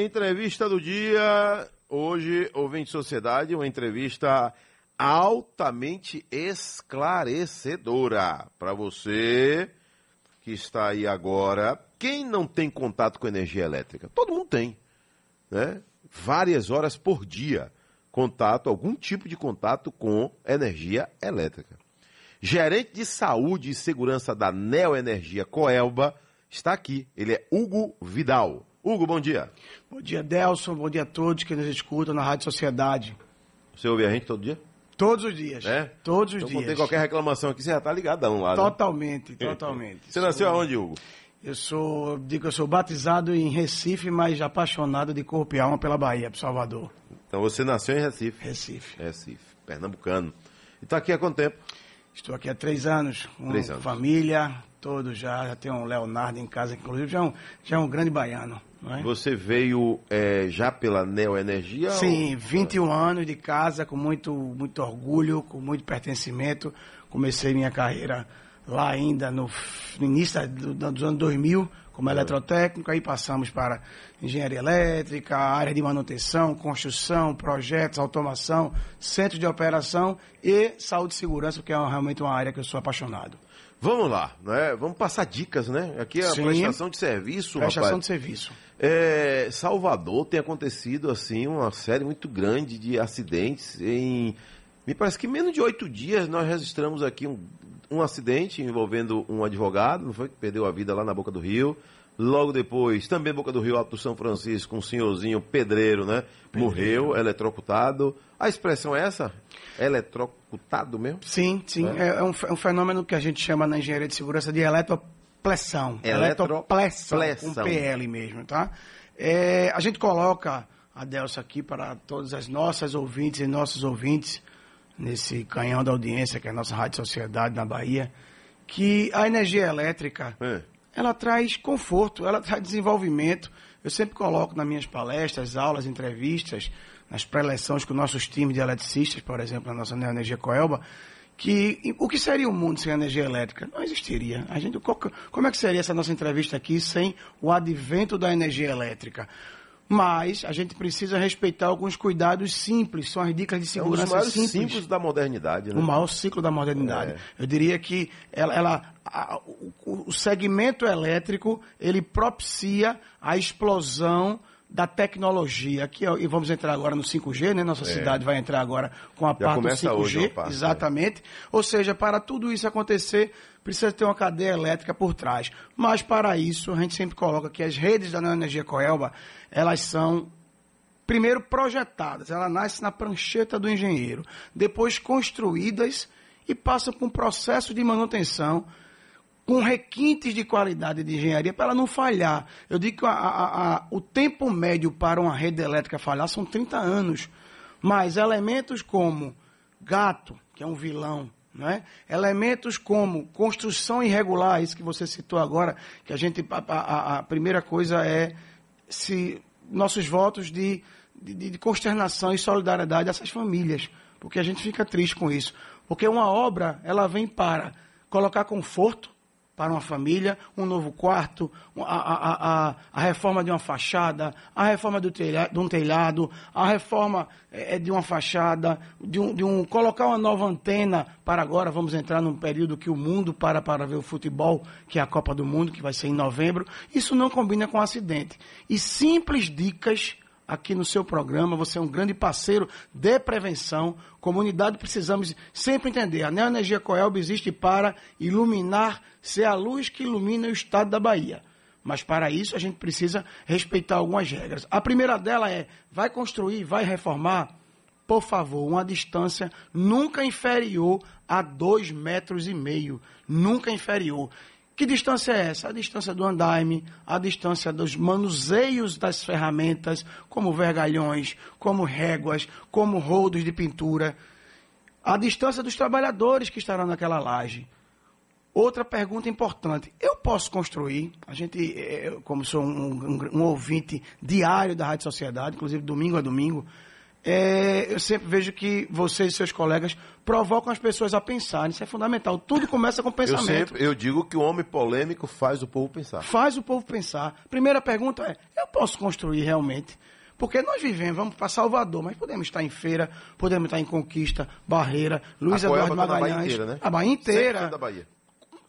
Entrevista do dia, hoje, ouvinte Sociedade, uma entrevista altamente esclarecedora para você que está aí agora. Quem não tem contato com energia elétrica? Todo mundo tem, né? Várias horas por dia, contato, algum tipo de contato com energia elétrica. Gerente de saúde e segurança da Neoenergia Coelba está aqui. Ele é Hugo Vidal. Hugo, bom dia. Bom dia, Delson. Bom dia a todos que nos escutam na Rádio Sociedade. Você ouve a gente todo dia? Todos os dias. É? Todos os então, dias. Quando tem qualquer reclamação aqui, você já tá ligadão lá, né? Totalmente, totalmente. Você nasceu aonde, Hugo? Eu sou, digo que eu sou batizado em Recife, mas apaixonado de corpo e alma pela Bahia, pro Salvador. Então você nasceu em Recife. Recife. Recife, pernambucano. E tá aqui há quanto tempo? Estou aqui há três anos, com Três anos. família, todos já. Já tenho um Leonardo em casa, inclusive já é um, já é um grande baiano. É? Você veio é, já pela Neoenergia? Sim, ou- 21 anos de casa, com muito, muito orgulho, com muito pertencimento. Comecei minha carreira lá ainda no, no início do- dos anos 2000, como eletrotécnico, aí passamos para engenharia elétrica, área de manutenção, construção, projetos, automação, centro de operação e saúde e segurança, porque é realmente uma área que eu sou apaixonado. Vamos lá, né? Vamos passar dicas, né? Aqui é a Sim. prestação de serviço, Prestação rapaz. de serviço. É, Salvador tem acontecido assim uma série muito grande de acidentes. Em, me parece que em menos de oito dias nós registramos aqui um, um acidente envolvendo um advogado, não foi que perdeu a vida lá na Boca do Rio. Logo depois, também Boca do Rio, Alto do São Francisco, um senhorzinho pedreiro, né? Morreu, eletrocutado. A expressão é essa? Eletrocutado mesmo? Sim, sim. É, é um, fe- um fenômeno que a gente chama na engenharia de segurança de. Eletropressão. Eletropressão, com PL mesmo, tá? É, a gente coloca, Adelso, aqui para todas as nossas ouvintes e nossos ouvintes, nesse canhão da audiência, que é a nossa Rádio Sociedade na Bahia, que a energia elétrica, É. ela traz conforto, ela traz desenvolvimento. Eu sempre coloco nas minhas palestras, aulas, entrevistas, nas pré-eleições com nossos times de eletricistas, por exemplo, na nossa Neoenergia Coelba, que o que seria o mundo sem energia elétrica? Não existiria. A gente, como é que seria essa nossa entrevista aqui sem o advento da energia elétrica? Mas a gente precisa respeitar alguns cuidados simples, são as dicas de É um dos segurança maiores simples da modernidade, né? o maior ciclo da modernidade. É. Eu diria que ela, ela- a- o, o segmento elétrico ele propicia a explosão da tecnologia. Que, é- e vamos entrar agora no 5G, né? Nossa cidade vai entrar agora com a É. Já parte do começa 5G. hoje uma parte, exatamente. Ou seja, para tudo isso acontecer, precisa ter uma cadeia elétrica por trás. Mas para isso, a gente sempre coloca que as redes da Neoenergia Coelba, elas são primeiro projetadas, ela nasce na prancheta do engenheiro, depois construídas e passam por um processo de manutenção com requintes de qualidade de engenharia para ela não falhar. Eu digo que a- a- a- o tempo médio para uma rede elétrica falhar são 30 anos, mas elementos como gato, que é um vilão, né? elementos como construção irregular, isso que você citou agora, que a gente a, a- a primeira coisa é se nossos votos de, de, de consternação e solidariedade a essas famílias, porque a gente fica triste com isso, porque uma obra ela vem para colocar conforto para uma família, um novo quarto, a, a, a, a reforma de uma fachada, a reforma do telha, de um telhado, a reforma eh, de uma fachada, de um, de um colocar uma nova antena para agora, vamos entrar num período que o mundo para para ver o futebol, que é a Copa do Mundo, que vai ser em novembro. Isso não combina com acidente. E simples dicas aqui no seu programa, você é um grande parceiro de prevenção. Comunidade, precisamos sempre entender, a Neoenergia Coelba existe para iluminar, ser a luz que ilumina o estado da Bahia. Mas para isso a gente precisa respeitar algumas regras. A primeira dela é, vai construir, vai reformar, por favor, uma distância nunca inferior a dois metros e meio. Nunca inferior. Que distância é essa? A distância do andaime, a distância dos manuseios das ferramentas, como vergalhões, como réguas, como rodos de pintura. A distância dos trabalhadores que estarão naquela laje. Outra pergunta importante. Eu posso construir, a gente, eh, eu, como sou um, um- um ouvinte diário da Rádio Sociedade, inclusive domingo a domingo, é, eu sempre vejo que vocês e seus colegas provocam as pessoas a pensar. Isso é fundamental. Tudo começa com Eu pensamento. sempre, eu digo que o homem polêmico faz o povo pensar. Faz o povo pensar. Primeira pergunta é: eu posso construir realmente? Porque nós vivemos, vamos para Salvador, mas podemos estar em Feira, podemos estar em Conquista, Barreira, Luiz A Eduardo tá na Bahia Magalhães. inteira, né? A Bahia 100% inteira. da Bahia.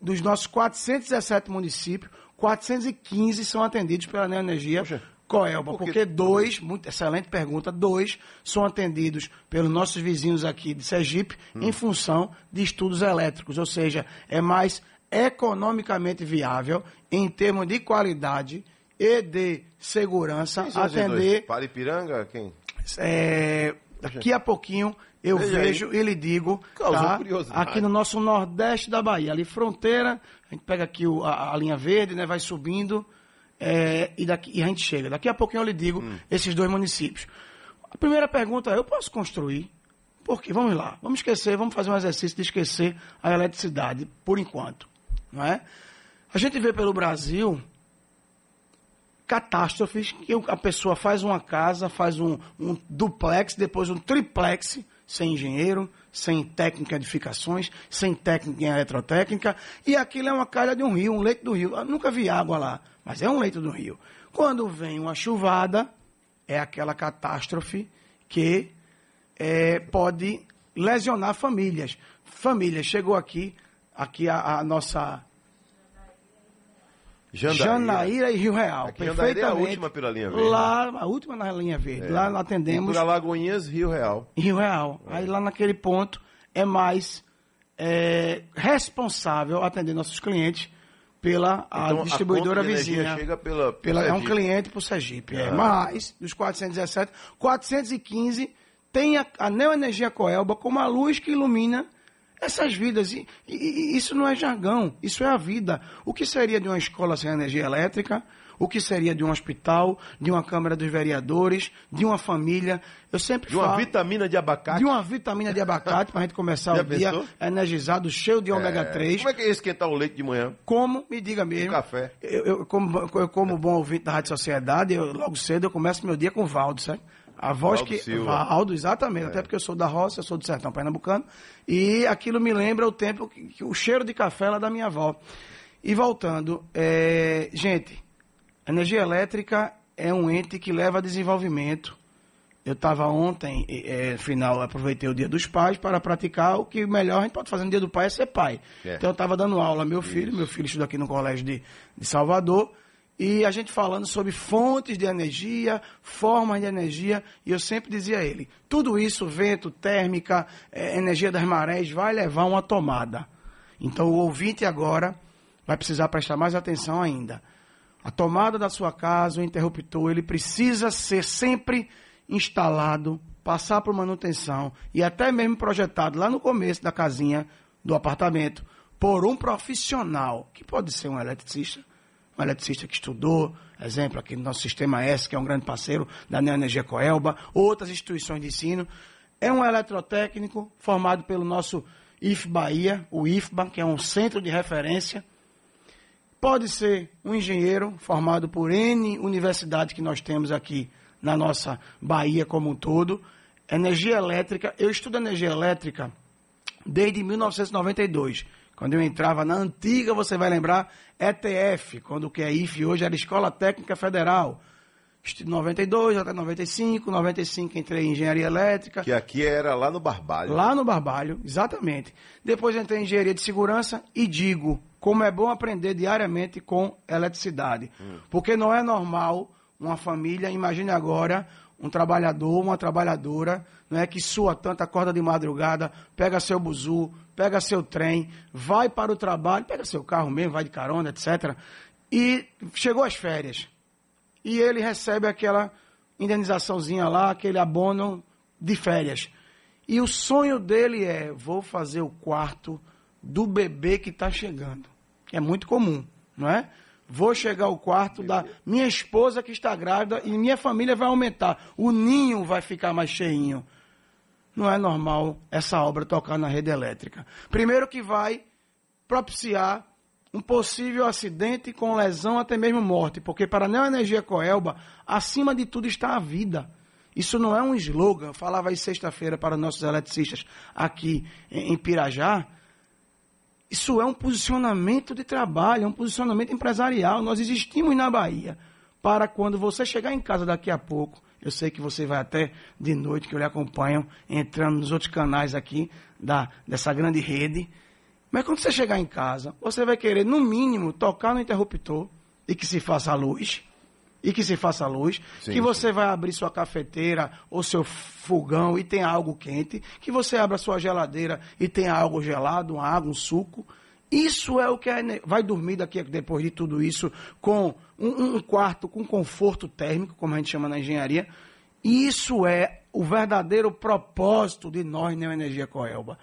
Dos nossos 417 municípios, 415 são atendidos pela Neoenergia Poxa, Coelba. por que- Porque dois, muito excelente pergunta, dois são atendidos pelos nossos vizinhos aqui de Sergipe Hum. em função de estudos elétricos. Ou seja, é mais economicamente viável em termos de qualidade e de segurança Quem atender Para Ipiranga, quem? é, daqui a pouquinho eu Veja vejo e lhe digo, tá? aqui no nosso nordeste da Bahia, ali fronteira, a gente pega aqui o- a, a linha verde, né, vai subindo é, e, daqui, e a gente chega. Daqui a pouquinho eu lhe digo Hum. esses dois municípios. A primeira pergunta é, eu posso construir? Por quê? Vamos lá, vamos esquecer, vamos fazer um exercício de esquecer a eletricidade, por enquanto. Não é? A gente vê pelo Brasil catástrofes que a pessoa faz uma casa, faz um, um duplex, depois um triplex, sem engenheiro, sem técnica de edificações, sem técnica em eletrotécnica, e aquilo é uma calha de um rio, um leito do rio. Eu nunca vi água lá, mas é um leito do rio. Quando vem uma chuvada, é aquela catástrofe que é, pode lesionar famílias. Família, chegou aqui, aqui a, a nossa Jandaíra. Janaíra e Rio Real. Aqui Jandaíra é a perfeitamente. última pela linha verde. Lá, a última na linha verde. É. Lá E atendemos por Alagoinhas, Rio Real. Rio Real. É. Aí lá naquele ponto é mais é, responsável atender nossos clientes pela a Então, distribuidora energia vizinha. chega pela, Pela- é um cliente por Sergipe. é. Ah. Mas, dos 417, 415 tem a, a Neoenergia Coelba como a luz que ilumina essas vidas. E, e- isso não é jargão, isso é a vida. O que seria de uma escola sem energia elétrica? O que seria de um hospital, de uma Câmara dos Vereadores, de uma família? Eu sempre De uma falo vitamina de abacate. de uma vitamina de abacate para a gente começar Já o dia energizado, cheio de ômega 3. Como é que é esquentar o leite de manhã? Como, me diga mesmo. café. Eu, eu como, eu como bom ouvinte da Rádio Sociedade, eu, logo cedo eu começo meu dia com o Valdo, certo? A voz Valdo que. Silva. É. Valdo, exatamente. Até porque eu sou da roça, eu sou do sertão pernambucano. E aquilo me lembra o tempo, que, que o cheiro de café lá da minha avó. E voltando, é, gente, energia elétrica é um ente que leva a desenvolvimento. Eu estava ontem, é, final, aproveitei o dia dos pais para praticar o que melhor a gente pode fazer no dia do pai é ser pai. É. Então eu estava dando aula ao meu filho, meu filho estuda aqui no colégio de, de Salvador, e a gente falando sobre fontes de energia, formas de energia, e eu sempre dizia a ele, tudo isso, vento, térmica, eh, energia das marés, vai levar uma tomada. Então o ouvinte agora vai precisar prestar mais atenção ainda. A tomada da sua casa, o interruptor, ele precisa ser sempre instalado, passar por manutenção e até mesmo projetado lá no começo da casinha do apartamento por um profissional, que pode ser um eletricista, um eletricista que estudou, exemplo aqui no nosso Sistema S, que é um grande parceiro da Neoenergia Coelba, outras instituições de ensino. É um eletrotécnico formado pelo nosso IF Bahia, o IFBA, que é um centro de referência. Pode ser um engenheiro formado por N universidades que nós temos aqui na nossa Bahia como um todo. Energia elétrica, eu estudo energia elétrica desde 1992. Quando eu entrava na antiga, você vai lembrar, ETF, quando o que é IF hoje era Escola Técnica Federal. Estudo 92 até 95, 95 entrei em Engenharia Elétrica. Que aqui era lá no Barbalho. Lá no Barbalho, exatamente. Depois entrei em engenharia de segurança e digo como é bom aprender diariamente com eletricidade. Porque não é normal uma família, imagine agora um trabalhador, uma trabalhadora, não é que sua tanto acorda de madrugada, pega seu buzu, pega seu trem, vai para o trabalho, pega seu carro mesmo, vai de carona, etc. E chegou as férias. E ele recebe aquela indenizaçãozinha lá, aquele abono de férias. E o sonho dele é: vou fazer o quarto do bebê que está chegando. É muito comum, não é? Vou chegar ao quarto da minha esposa que está grávida e minha família vai aumentar. O ninho vai ficar mais cheinho. Não é normal essa obra tocar na rede elétrica. Primeiro que vai propiciar um possível acidente com lesão até mesmo morte, porque para a Neoenergia Coelba, acima de tudo está a vida. Isso não é um slogan. Eu falava aí sexta-feira para os nossos eletricistas aqui em Pirajá. Isso é um posicionamento de trabalho, é um posicionamento empresarial. Nós existimos na Bahia para quando você chegar em casa daqui a pouco, eu sei que você vai até de noite, que eu lhe acompanho, entrando nos outros canais aqui da, dessa grande rede. Mas quando você chegar em casa, você vai querer, no mínimo, tocar no interruptor e que se faça a luz. E que se faça luz. Sim, que você vai abrir sua cafeteira ou seu fogão e tem algo quente. Que você abra sua geladeira e tem algo gelado, uma água, um suco. Isso é o que é, vai dormir daqui depois de tudo isso com um, um, quarto com conforto térmico, como a gente chama na engenharia. Isso é o verdadeiro propósito de nós, Neoenergia Coelba,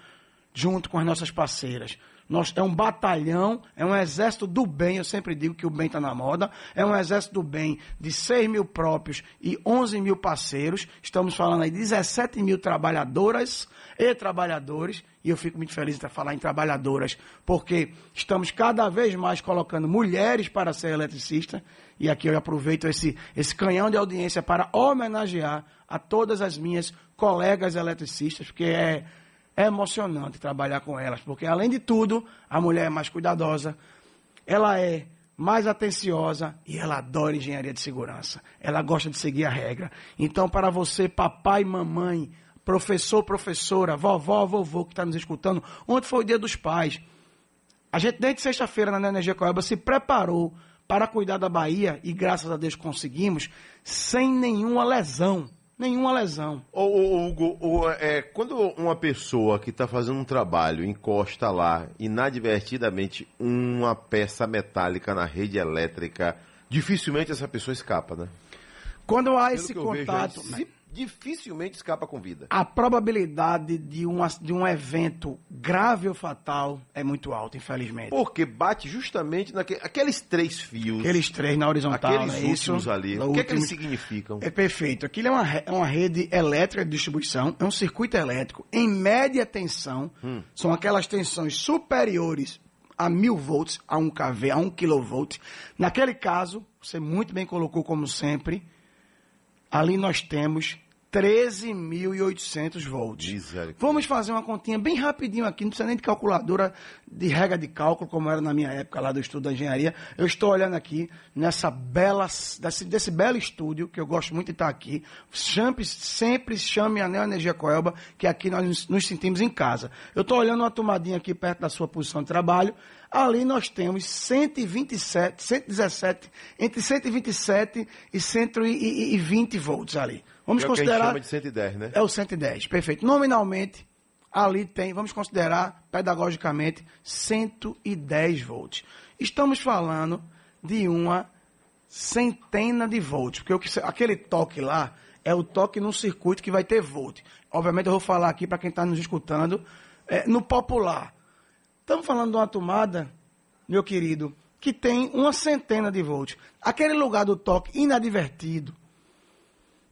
junto com as nossas parceiras. Nós, é um batalhão, é um exército do bem, eu sempre digo que o bem está na moda, é um exército do bem de 6 mil próprios e 11 mil parceiros, estamos falando aí de 17 mil trabalhadoras e trabalhadores, e eu fico muito feliz de falar em trabalhadoras, porque estamos cada vez mais colocando mulheres para ser eletricista, e aqui eu aproveito esse, esse canhão de audiência para homenagear a todas as minhas colegas eletricistas, porque é é emocionante trabalhar com elas, porque além de tudo, a mulher é mais cuidadosa, ela é mais atenciosa e ela adora engenharia de segurança. Ela gosta de seguir a regra. Então, para você, papai, mamãe, professor, professora, vovó, vovô que está nos escutando, ontem foi o dia dos pais. A gente, desde sexta-feira, na Energia Coelba, se preparou para cuidar da Bahia e, graças a Deus, conseguimos, sem nenhuma lesão nenhuma lesão. Ô, ô, Hugo, ô, é, quando uma pessoa que está fazendo um trabalho encosta lá inadvertidamente uma peça metálica na rede elétrica, dificilmente essa pessoa escapa, né? Quando há Pelo esse contato. Vejo, se dificilmente escapa com vida. A probabilidade de, uma, de um evento grave ou fatal é muito alta, infelizmente. Porque bate justamente naqueles três fios. Aqueles três na horizontal, aqueles é últimos isso? ali. O que, é que eles significam? É perfeito. Aquilo é uma, é uma rede elétrica de distribuição, é um circuito elétrico em média tensão. Hum. São aquelas tensões superiores a mil volts, a um kV, a um kilovolt. Naquele caso, você muito bem colocou como sempre, ali nós temos 13.800 volts. Vamos fazer uma continha bem rapidinho aqui, não precisa nem de calculadora de regra de cálculo, como era na minha época lá do estudo da engenharia. Eu estou olhando aqui nessa bela, desse, desse belo estúdio, que eu gosto muito de estar aqui. Chame, sempre chame a Neo Energia Coelba, que aqui nós nos, nos sentimos em casa. Eu estou olhando uma tomadinha aqui perto da sua posição de trabalho. Ali nós temos 127, 117, entre 127 e 120 volts ali. Vamos é considerar. Que a gente chama de 110, né? É o 110, perfeito. Nominalmente, ali tem, vamos considerar pedagogicamente, 110 volts. Estamos falando de uma centena de volts, porque aquele toque lá é o toque num circuito que vai ter volt. Obviamente eu vou falar aqui para quem está nos escutando, é, no popular. Estamos falando de uma tomada, meu querido, que tem uma centena de volts. Aquele lugar do toque inadvertido,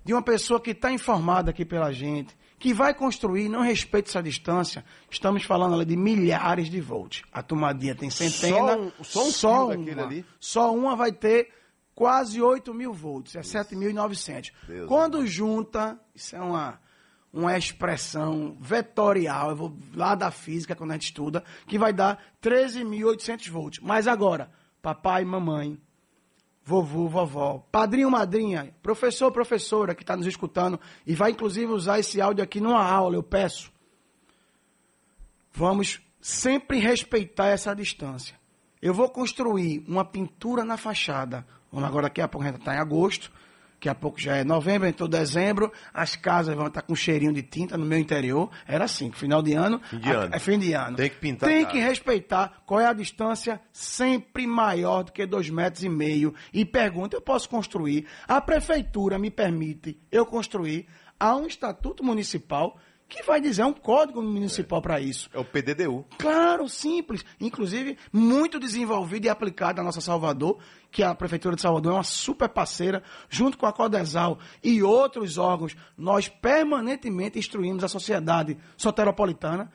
de uma pessoa que está informada aqui pela gente, que vai construir, não respeita essa distância, estamos falando ali de milhares de volts. A tomadinha tem centena. Só um, só um só uma? Só uma vai ter quase 8 mil volts, é 7.900. Quando junta, isso é uma, uma expressão vetorial, eu vou lá da física, quando a gente estuda, que vai dar 13.800 volts. Mas agora, papai e mamãe, vovô, vovó, padrinho, madrinha, professor, professora que está nos escutando e vai inclusive usar esse áudio aqui numa aula, eu peço. Vamos sempre respeitar essa distância. Eu vou construir uma pintura na fachada. Vamos agora daqui a pouco a gente está em agosto. Daqui a pouco já é novembro, entrou dezembro, as casas vão estar com cheirinho de tinta no meu interior. Era assim, final de ano, fim de ano. é fim de ano. Tem que pintar. Tem que respeitar qual é a distância sempre maior do que dois metros e meio. E pergunta, eu posso construir? A prefeitura me permite eu construir. Há um estatuto municipal que vai dizer, é um código municipal é. para isso. É o PDDU. Claro, simples. Inclusive, muito desenvolvido e aplicado na nossa Salvador, que a Prefeitura de Salvador é uma super parceira, junto com a Codesal e outros órgãos, nós permanentemente instruímos a sociedade soteropolitana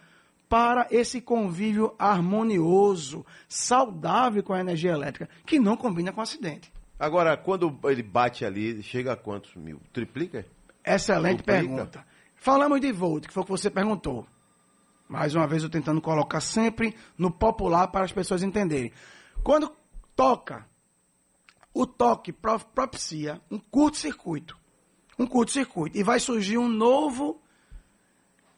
para esse convívio harmonioso, saudável com a energia elétrica, que não combina com acidente. Agora, quando ele bate ali, chega a quantos mil? Triplica? Excelente Duplica. pergunta. Falamos de volt, que foi o que você perguntou. Mais uma vez eu tentando colocar sempre no popular para as pessoas entenderem. Quando toca, o toque pro- propicia um curto-circuito. Um curto-circuito. E vai surgir um novo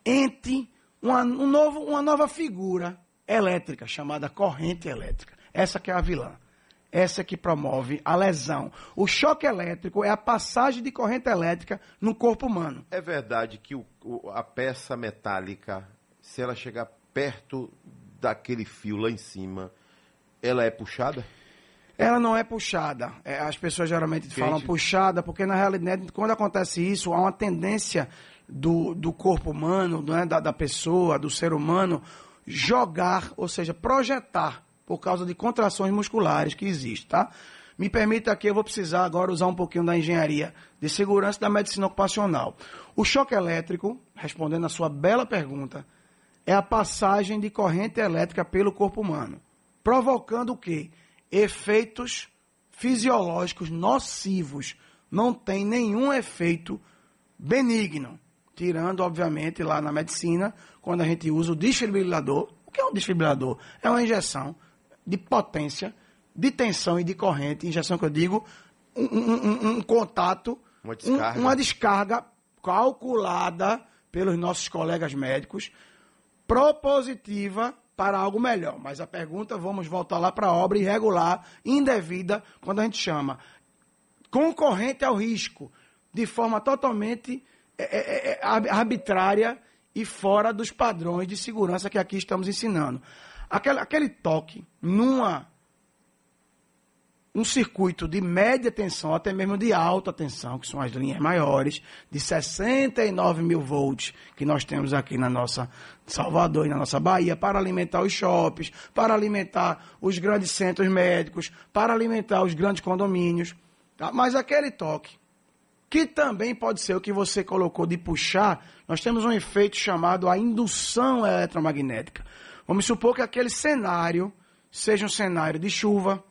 ente, uma, um novo, uma nova figura elétrica, chamada corrente elétrica. Essa que é a vilã. Essa que promove a lesão. O choque elétrico é a passagem de corrente elétrica no corpo humano. É verdade que o- o- a peça metálica, se ela chegar perto daquele fio lá em cima, ela é puxada? Ela não é puxada. É, as pessoas geralmente falam puxada, porque na realidade, quando acontece isso, há uma tendência do, do corpo humano, né, da, da pessoa, do ser humano, jogar, ou seja, projetar, por causa de contrações musculares que existem, tá? Me permita aqui, eu vou precisar agora usar um pouquinho da engenharia de segurança da medicina ocupacional. O choque elétrico, respondendo a sua bela pergunta, é a passagem de corrente elétrica pelo corpo humano, provocando o quê? Efeitos fisiológicos nocivos. Não tem nenhum efeito benigno, tirando, obviamente, lá na medicina, quando a gente usa o desfibrilador. O que é um desfibrilador? É uma injeção de potência, de tensão e de corrente. Injeção que eu digo, um, um- um- contato, Uma um- descarga. uma descarga calculada pelos nossos colegas médicos, propositiva para algo melhor. Mas a pergunta, vamos voltar lá para a obra irregular, indevida, quando a gente chama concorrente ao risco, de forma totalmente é, é, é, ar- arbitrária e fora dos padrões de segurança que aqui estamos ensinando. Aquele, aquele toque numa um circuito de média tensão, até mesmo de alta tensão, que são as linhas maiores, de 69 mil volts, que nós temos aqui na nossa Salvador e na nossa Bahia, para alimentar os shoppings, para alimentar os grandes centros médicos, para alimentar os grandes condomínios. tá? Mas aquele toque, que também pode ser o que você colocou de puxar, nós temos um efeito chamado a indução eletromagnética. Vamos supor que aquele cenário seja um cenário de chuva,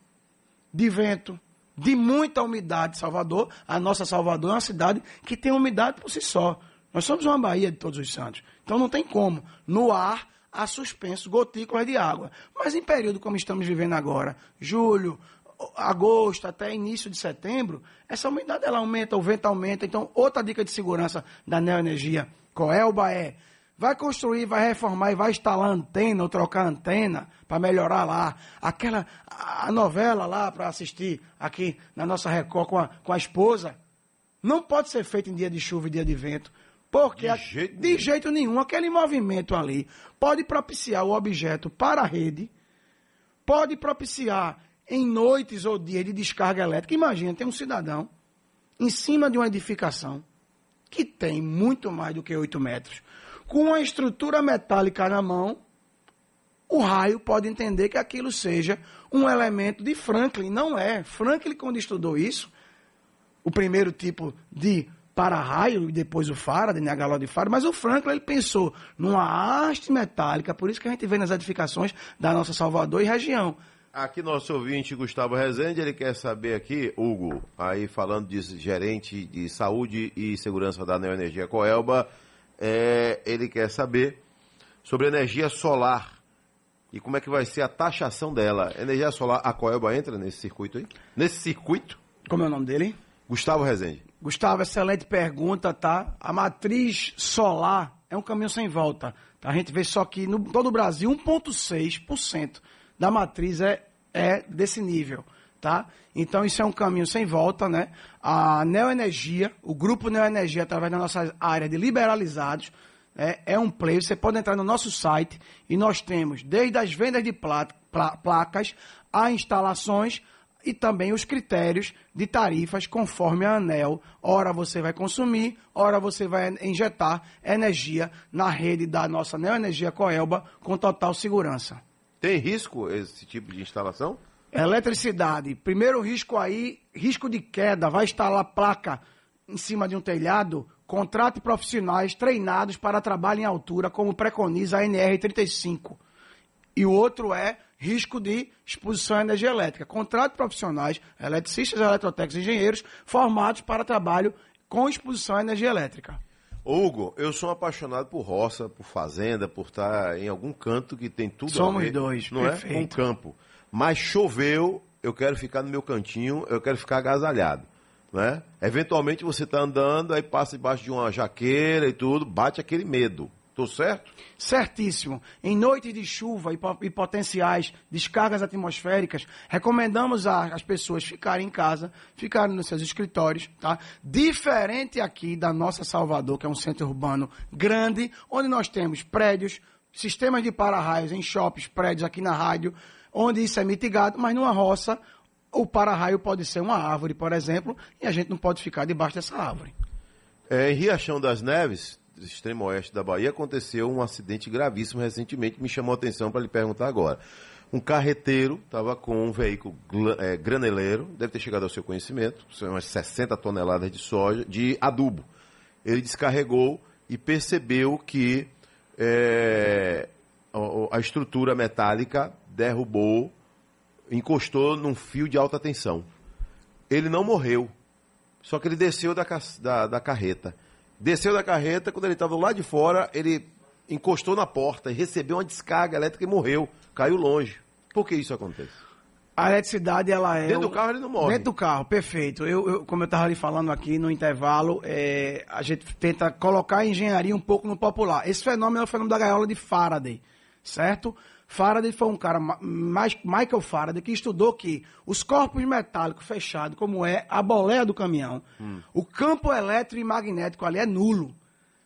de vento, de muita umidade Salvador. A nossa Salvador é uma cidade que tem umidade por si só. Nós somos uma Bahia de todos os santos. Então não tem como. No ar há suspensos gotículas de água. Mas em período como estamos vivendo agora, julho, agosto até início de setembro, essa umidade ela aumenta, o vento aumenta. Então, outra dica de segurança da Neoenergia Coelba é vai construir, vai reformar e vai instalar antena ou trocar antena para melhorar lá. Aquela a novela lá para assistir aqui na nossa Record com a, com a esposa, não pode ser feita em dia de chuva e dia de vento. Porque De jeito de jeito nenhum, aquele movimento ali pode propiciar o objeto para a rede, pode propiciar em noites ou dias de descarga elétrica. Imagina, tem um cidadão em cima de uma edificação que tem muito mais do que 8 metros, com uma estrutura metálica na mão, o raio pode entender que aquilo seja um elemento de Franklin. Não é. Franklin, quando estudou isso, o primeiro tipo de para-raio e depois o Faraday, né, a galola de Faraday, mas o Franklin ele pensou numa haste metálica, por isso que a gente vê nas edificações da nossa Salvador e região. Aqui nosso ouvinte Gustavo Rezende, ele quer saber aqui, Hugo, aí falando de gerente de saúde e segurança da Neoenergia Coelba, é, ele quer saber sobre energia solar e como é que vai ser a taxação dela. Energia solar, a Coelba entra nesse circuito aí? Nesse circuito? Como é o nome dele? Gustavo Rezende. Gustavo, excelente pergunta, tá? A matriz solar é um caminho sem volta. tá? A gente vê só que no todo o Brasil, 1,6% da matriz é, é desse nível, tá? Então, isso é um caminho sem volta, né? A Neoenergia, o grupo Neoenergia, através da nossa área de liberalizados, né, é um player. Você pode entrar no nosso site e nós temos desde as vendas de pla- pla- placas a instalações e também os critérios de tarifas conforme a ANEL. Ora você vai consumir, ora você vai injetar energia na rede da nossa Neoenergia Coelba com total segurança. Tem risco esse tipo de instalação? Eletricidade, primeiro risco aí, risco de queda, vai instalar placa em cima de um telhado, contrate profissionais treinados para trabalho em altura, como preconiza a NR35. E o outro é risco de exposição à energia elétrica. Contrate profissionais, eletricistas, eletrotécnicos, engenheiros, formados para trabalho com exposição à energia elétrica. Hugo, eu sou apaixonado por roça, por fazenda, por estar em algum canto que tem tudo Somos a ver, dois, não perfeito. é? Com campo. Mas choveu, eu quero ficar no meu cantinho, eu quero ficar agasalhado, né? Eventualmente você está andando, aí passa debaixo de uma jaqueira e tudo, bate aquele medo. Tô certo? Certíssimo. Em noites de chuva e, e potenciais descargas atmosféricas, recomendamos às pessoas ficarem em casa, ficarem nos seus escritórios, tá? Diferente aqui da nossa Salvador, que é um centro urbano grande, onde nós temos prédios, sistemas de para-raios em shoppings, prédios aqui na rádio, onde isso é mitigado, mas numa roça, o para-raio pode ser uma árvore, por exemplo, e a gente não pode ficar debaixo dessa árvore. É, em Riachão das Neves, extremo oeste da Bahia, aconteceu um acidente gravíssimo recentemente, me chamou a atenção para lhe perguntar agora. Um carreteiro estava com um veículo é, graneleiro, deve ter chegado ao seu conhecimento, são umas 60 toneladas de soja, de adubo. Ele descarregou e percebeu que é, a estrutura metálica derrubou, encostou num fio de alta tensão. Ele não morreu, só que ele desceu da, da, da carreta. Desceu da carreta, quando ele estava lá de fora, ele encostou na porta e recebeu uma descarga elétrica e morreu. Caiu longe. Por que isso acontece? A eletricidade, ela é. Dentro o- do carro ele não morre. Dentro do carro, perfeito. Eu, eu- como eu estava lhe falando aqui no intervalo, é, a gente tenta colocar a engenharia um pouco no popular. Esse fenômeno é o fenômeno da gaiola de Faraday, certo? Faraday foi um cara, ma- mais, Michael Faraday, que estudou que os corpos metálicos fechados, como é a boleia do caminhão, Hum. o campo elétrico e magnético ali é nulo.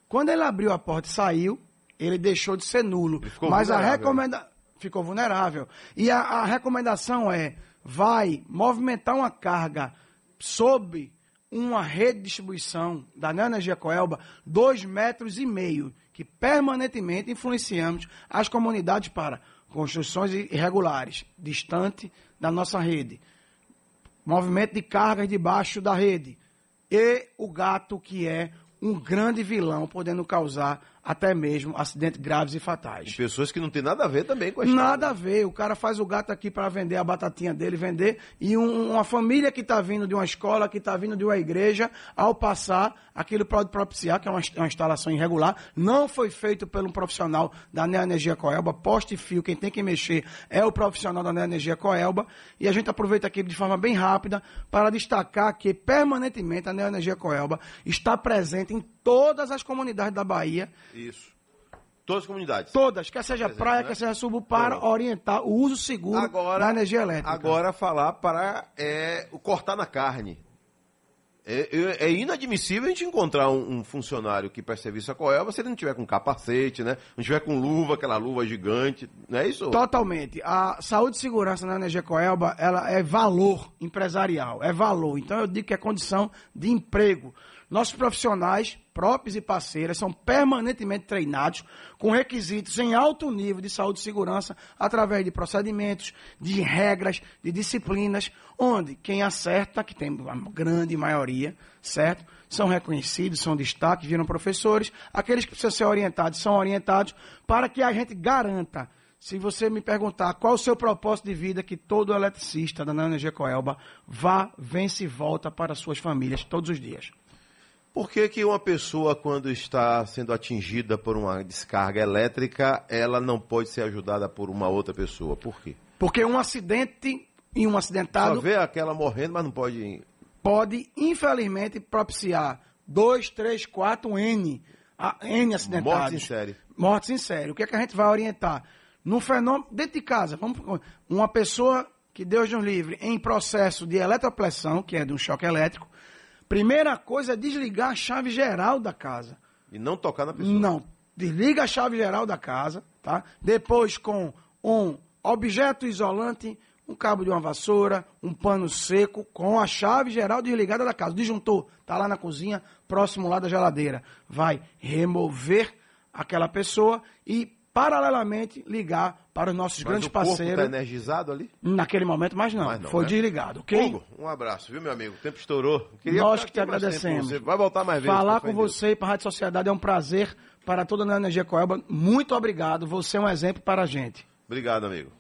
Quando ele abriu a porta e saiu, ele deixou de ser nulo. Mas a vulnerável. recomenda... ficou vulnerável. E a, a recomendação é, vai movimentar uma carga sob uma rede de distribuição da Neoenergia Coelba, dois metros e meio, que permanentemente influenciamos as comunidades para construções irregulares, distante da nossa rede, movimento de cargas debaixo da rede, e o gato, que é um grande vilão, podendo causar até mesmo acidentes graves e fatais. Pessoas que não tem nada a ver também com a história. Nada a ver. O cara faz o gato aqui para vender a batatinha dele, vender. E um- uma família que está vindo de uma escola, que está vindo de uma igreja, ao passar, aquilo pode propiciar, que é uma, ins- uma instalação irregular. Não foi feito por um profissional da Neoenergia Coelba. Poste e fio, quem tem que mexer é o profissional da Neoenergia Coelba. E a gente aproveita aqui de forma bem rápida para destacar que permanentemente a Neoenergia Coelba está presente em todas as comunidades da Bahia Isso. Todas as comunidades. Todas, quer seja praia, né? quer seja subo, para orientar o uso seguro da energia elétrica. Agora falar para é, cortar na carne. É, é- é inadmissível a gente encontrar um, um funcionário que presta serviço a Coelba se ele não tiver com capacete, né? Não tiver com luva, aquela luva gigante, não é isso? Totalmente. A saúde e segurança na energia Coelba, ela é valor empresarial, é valor. Então eu digo que é condição de emprego. Nossos profissionais, próprios e parceiras, são permanentemente treinados com requisitos em alto nível de saúde e segurança através de procedimentos, de regras, de disciplinas, onde quem acerta, que tem a grande maioria, certo? São reconhecidos, são destaques, viram professores. Aqueles que precisam ser orientados são orientados para que a gente garanta se você me perguntar qual o seu propósito de vida, que todo eletricista da Neoenergia Coelba vá, vence e volta para suas famílias todos os dias. Por que, que uma pessoa, quando está sendo atingida por uma descarga elétrica, ela não pode ser ajudada por uma outra pessoa? Por quê? Porque um acidente e um Só acidentado vê aquela morrendo, mas não pode. pode, infelizmente, propiciar 2, 3, 4 N, a- N acidentados. Morte em série. Mortes em série. O que, é que a gente vai orientar? Num fenômeno, dentro de casa, vamos, uma pessoa que Deus nos livre, em processo de eletropressão, que é de um choque elétrico, primeira coisa é desligar a chave geral da casa. E não tocar na pessoa. Não. Desliga a chave geral da casa, tá? Depois com um objeto isolante, um cabo de uma vassoura, um pano seco, com a chave geral desligada da casa. Disjuntor tá lá na cozinha, próximo lá da geladeira. Vai remover aquela pessoa e paralelamente ligar para os nossos Mas grandes o corpo parceiros. está energizado ali? Naquele momento, mas não. Mas não, foi né? desligado, ok? Hugo, um abraço, viu, meu amigo? O tempo estourou. Queria Nós que te agradecemos. Vai voltar mais vezes. Falar com com você e para a Rádio Sociedade é um prazer para toda a Energia Coelba. Muito obrigado. Você é um exemplo para a gente. Obrigado, amigo.